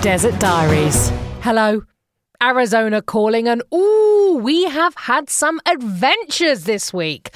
Desert Diaries. Hello, Arizona calling, and ooh, we have had some adventures this week.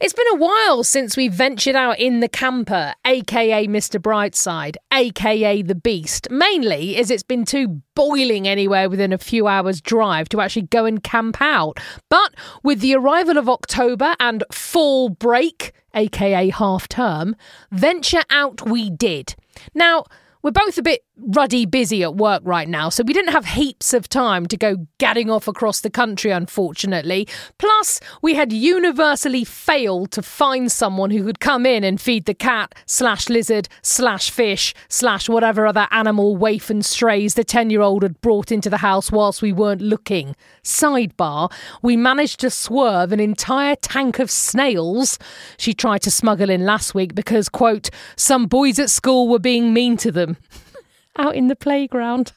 It's been a while since we ventured out in the camper, aka Mr. Brightside, aka the Beast, mainly as it's been too boiling anywhere within a few hours' drive to actually go and camp out. But with the arrival of October and fall break, aka half term, venture out we did. Now, we're both a bit ruddy busy at work right now, so we didn't have heaps of time to go gadding off across the country, unfortunately. Plus, we had universally failed to find someone who could come in and feed the cat, slash lizard, slash fish, slash whatever other animal waif and strays the 10 year old had brought into the house whilst we weren't looking. Sidebar, we managed to swerve an entire tank of snails she tried to smuggle in last week because, quote, some boys at school were being mean to them out in the playground.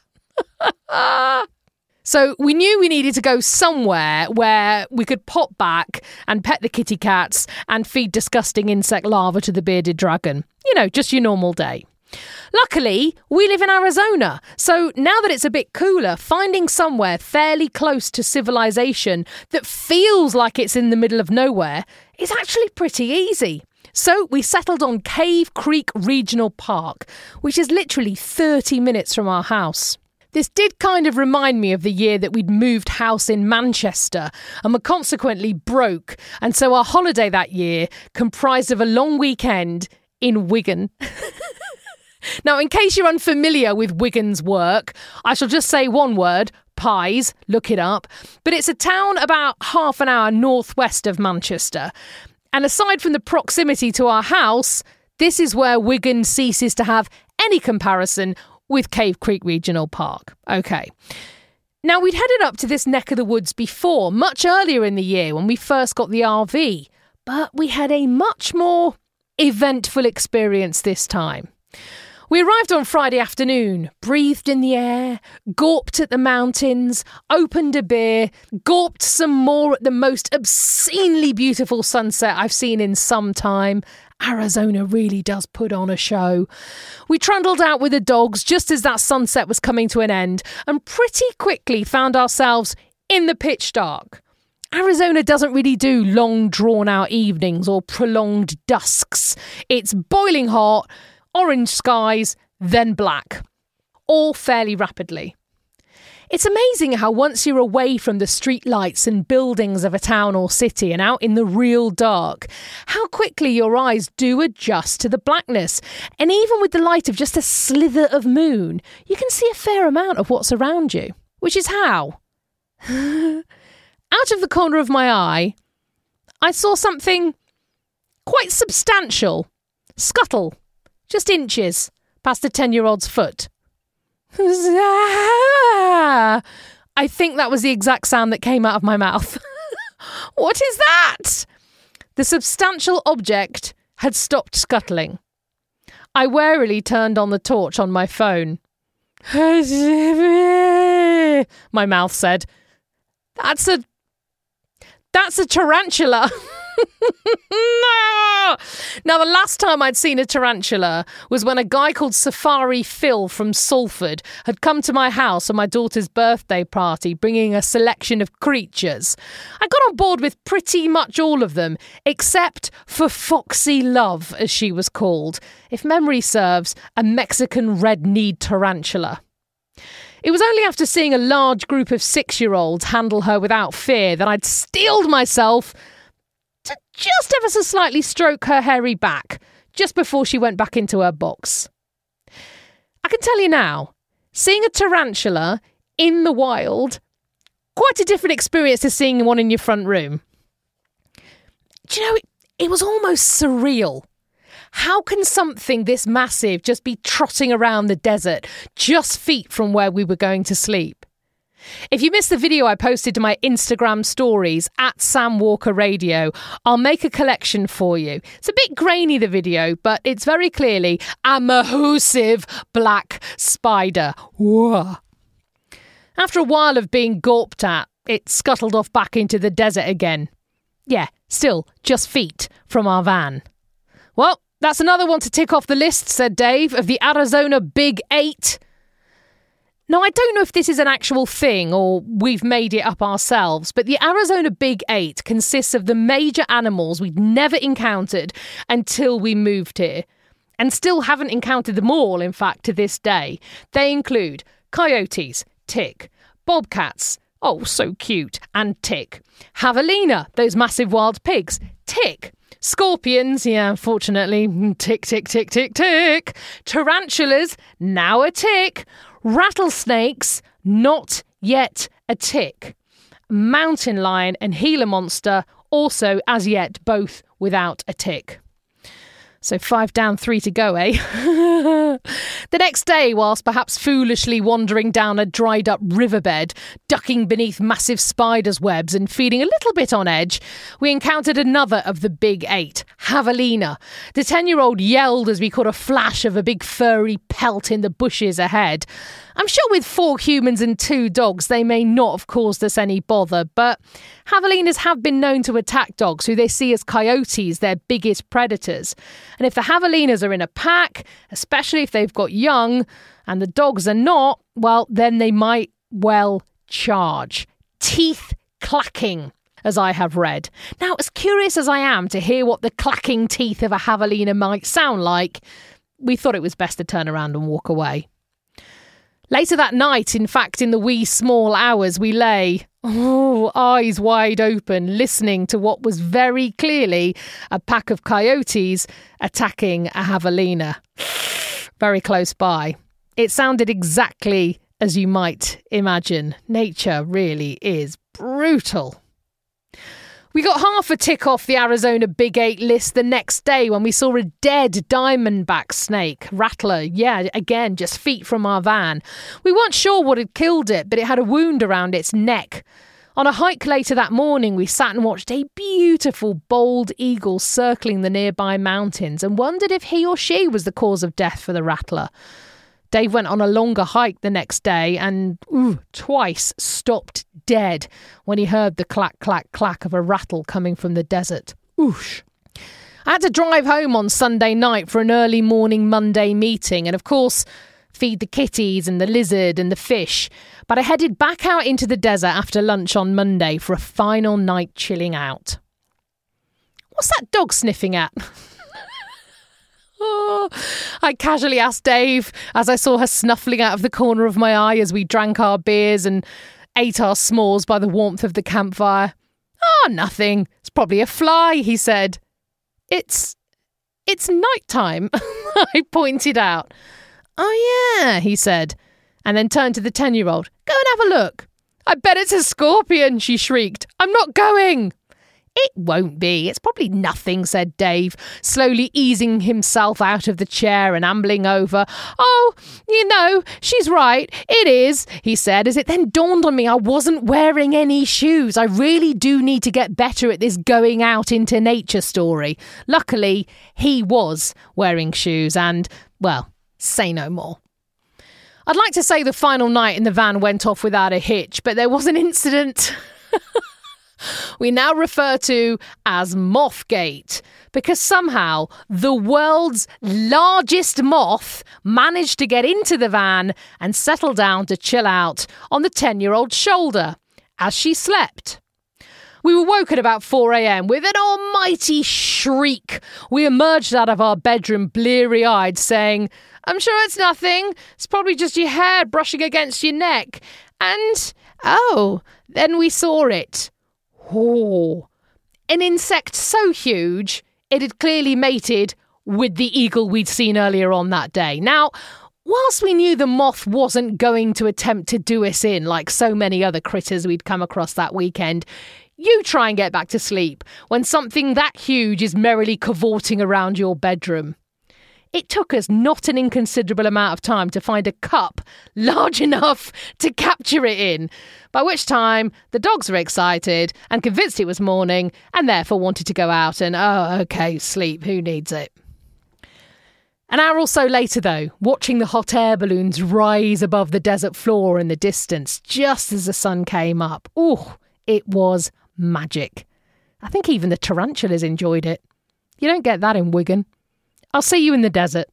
so we knew we needed to go somewhere where we could pop back and pet the kitty cats and feed disgusting insect larvae to the bearded dragon. You know, just your normal day. Luckily, we live in Arizona, so now that it's a bit cooler, finding somewhere fairly close to civilization that feels like it's in the middle of nowhere is actually pretty easy. So we settled on Cave Creek Regional Park, which is literally 30 minutes from our house. This did kind of remind me of the year that we'd moved house in Manchester and were consequently broke, and so our holiday that year comprised of a long weekend in Wigan. now, in case you're unfamiliar with Wigan's work, I shall just say one word pies, look it up. But it's a town about half an hour northwest of Manchester. And aside from the proximity to our house, this is where Wigan ceases to have any comparison with Cave Creek Regional Park. Okay. Now, we'd headed up to this neck of the woods before, much earlier in the year when we first got the RV, but we had a much more eventful experience this time. We arrived on Friday afternoon, breathed in the air, gawped at the mountains, opened a beer, gawped some more at the most obscenely beautiful sunset I've seen in some time. Arizona really does put on a show. We trundled out with the dogs just as that sunset was coming to an end and pretty quickly found ourselves in the pitch dark. Arizona doesn't really do long drawn out evenings or prolonged dusks. It's boiling hot orange skies, then black, all fairly rapidly. It's amazing how once you're away from the streetlights and buildings of a town or city and out in the real dark, how quickly your eyes do adjust to the blackness. And even with the light of just a slither of moon, you can see a fair amount of what's around you. Which is how? out of the corner of my eye, I saw something quite substantial scuttle just inches past a 10 year old's foot. I think that was the exact sound that came out of my mouth. what is that? The substantial object had stopped scuttling. I warily turned on the torch on my phone. my mouth said, That's a. That's a tarantula. no! Now, the last time I'd seen a tarantula was when a guy called Safari Phil from Salford had come to my house on my daughter's birthday party, bringing a selection of creatures. I got on board with pretty much all of them, except for Foxy Love, as she was called, if memory serves, a Mexican red kneed tarantula. It was only after seeing a large group of six year olds handle her without fear that I'd steeled myself just ever so slightly stroke her hairy back just before she went back into her box. I can tell you now, seeing a tarantula in the wild, quite a different experience to seeing one in your front room. Do you know, it, it was almost surreal. How can something this massive just be trotting around the desert just feet from where we were going to sleep? If you missed the video I posted to my Instagram stories at Sam Walker Radio, I'll make a collection for you. It's a bit grainy, the video, but it's very clearly a massive black spider. Whoa. After a while of being gawped at, it scuttled off back into the desert again. Yeah, still just feet from our van. Well, that's another one to tick off the list, said Dave, of the Arizona Big Eight. Now, I don't know if this is an actual thing or we've made it up ourselves, but the Arizona Big Eight consists of the major animals we'd never encountered until we moved here, and still haven't encountered them all, in fact, to this day. They include coyotes, tick, bobcats, oh, so cute, and tick, javelina, those massive wild pigs, tick, Scorpions, yeah, unfortunately, tick, tick, tick, tick, tick. Tarantulas, now a tick. Rattlesnakes, not yet a tick. Mountain lion and Gila monster, also as yet both without a tick. So five down, three to go, eh? the next day, whilst perhaps foolishly wandering down a dried up riverbed, ducking beneath massive spiders' webs and feeling a little bit on edge, we encountered another of the big eight, Javelina. The 10 year old yelled as we caught a flash of a big furry pelt in the bushes ahead. I'm sure with four humans and two dogs, they may not have caused us any bother, but javelinas have been known to attack dogs who they see as coyotes, their biggest predators. And if the javelinas are in a pack, especially if they've got young and the dogs are not, well, then they might well charge. Teeth clacking as I have read. Now, as curious as I am to hear what the clacking teeth of a javelina might sound like, we thought it was best to turn around and walk away. Later that night, in fact, in the wee small hours, we lay, oh, eyes wide open, listening to what was very clearly a pack of coyotes attacking a javelina very close by. It sounded exactly as you might imagine. Nature really is brutal. We got half a tick off the Arizona Big Eight list the next day when we saw a dead diamondback snake, rattler, yeah, again, just feet from our van. We weren't sure what had killed it, but it had a wound around its neck. On a hike later that morning, we sat and watched a beautiful bald eagle circling the nearby mountains and wondered if he or she was the cause of death for the rattler. Dave went on a longer hike the next day and ooh, twice stopped dead when he heard the clack, clack, clack of a rattle coming from the desert. Oosh. I had to drive home on Sunday night for an early morning Monday meeting, and of course, feed the kitties and the lizard and the fish. But I headed back out into the desert after lunch on Monday for a final night chilling out. What's that dog sniffing at? Oh, I casually asked Dave as I saw her snuffling out of the corner of my eye as we drank our beers and ate our s'mores by the warmth of the campfire. Oh, nothing. It's probably a fly, he said. It's. It's night time, I pointed out. Oh, yeah, he said, and then turned to the 10 year old. Go and have a look. I bet it's a scorpion, she shrieked. I'm not going. It won't be. It's probably nothing, said Dave, slowly easing himself out of the chair and ambling over. Oh, you know, she's right. It is, he said, as it then dawned on me I wasn't wearing any shoes. I really do need to get better at this going out into nature story. Luckily, he was wearing shoes and, well, say no more. I'd like to say the final night in the van went off without a hitch, but there was an incident. we now refer to as Mothgate because somehow the world's largest moth managed to get into the van and settle down to chill out on the 10 year old's shoulder as she slept. We were woken about 4 a.m. with an almighty shriek. We emerged out of our bedroom bleary eyed, saying, I'm sure it's nothing. It's probably just your hair brushing against your neck. And, oh, then we saw it. Oh, an insect so huge it had clearly mated with the eagle we'd seen earlier on that day. Now, whilst we knew the moth wasn't going to attempt to do us in like so many other critters we'd come across that weekend, you try and get back to sleep when something that huge is merrily cavorting around your bedroom. It took us not an inconsiderable amount of time to find a cup large enough to capture it in, by which time the dogs were excited and convinced it was morning and therefore wanted to go out and, oh, okay, sleep, who needs it? An hour or so later, though, watching the hot air balloons rise above the desert floor in the distance just as the sun came up, oh, it was magic. I think even the tarantulas enjoyed it. You don't get that in Wigan. I'll see you in the desert.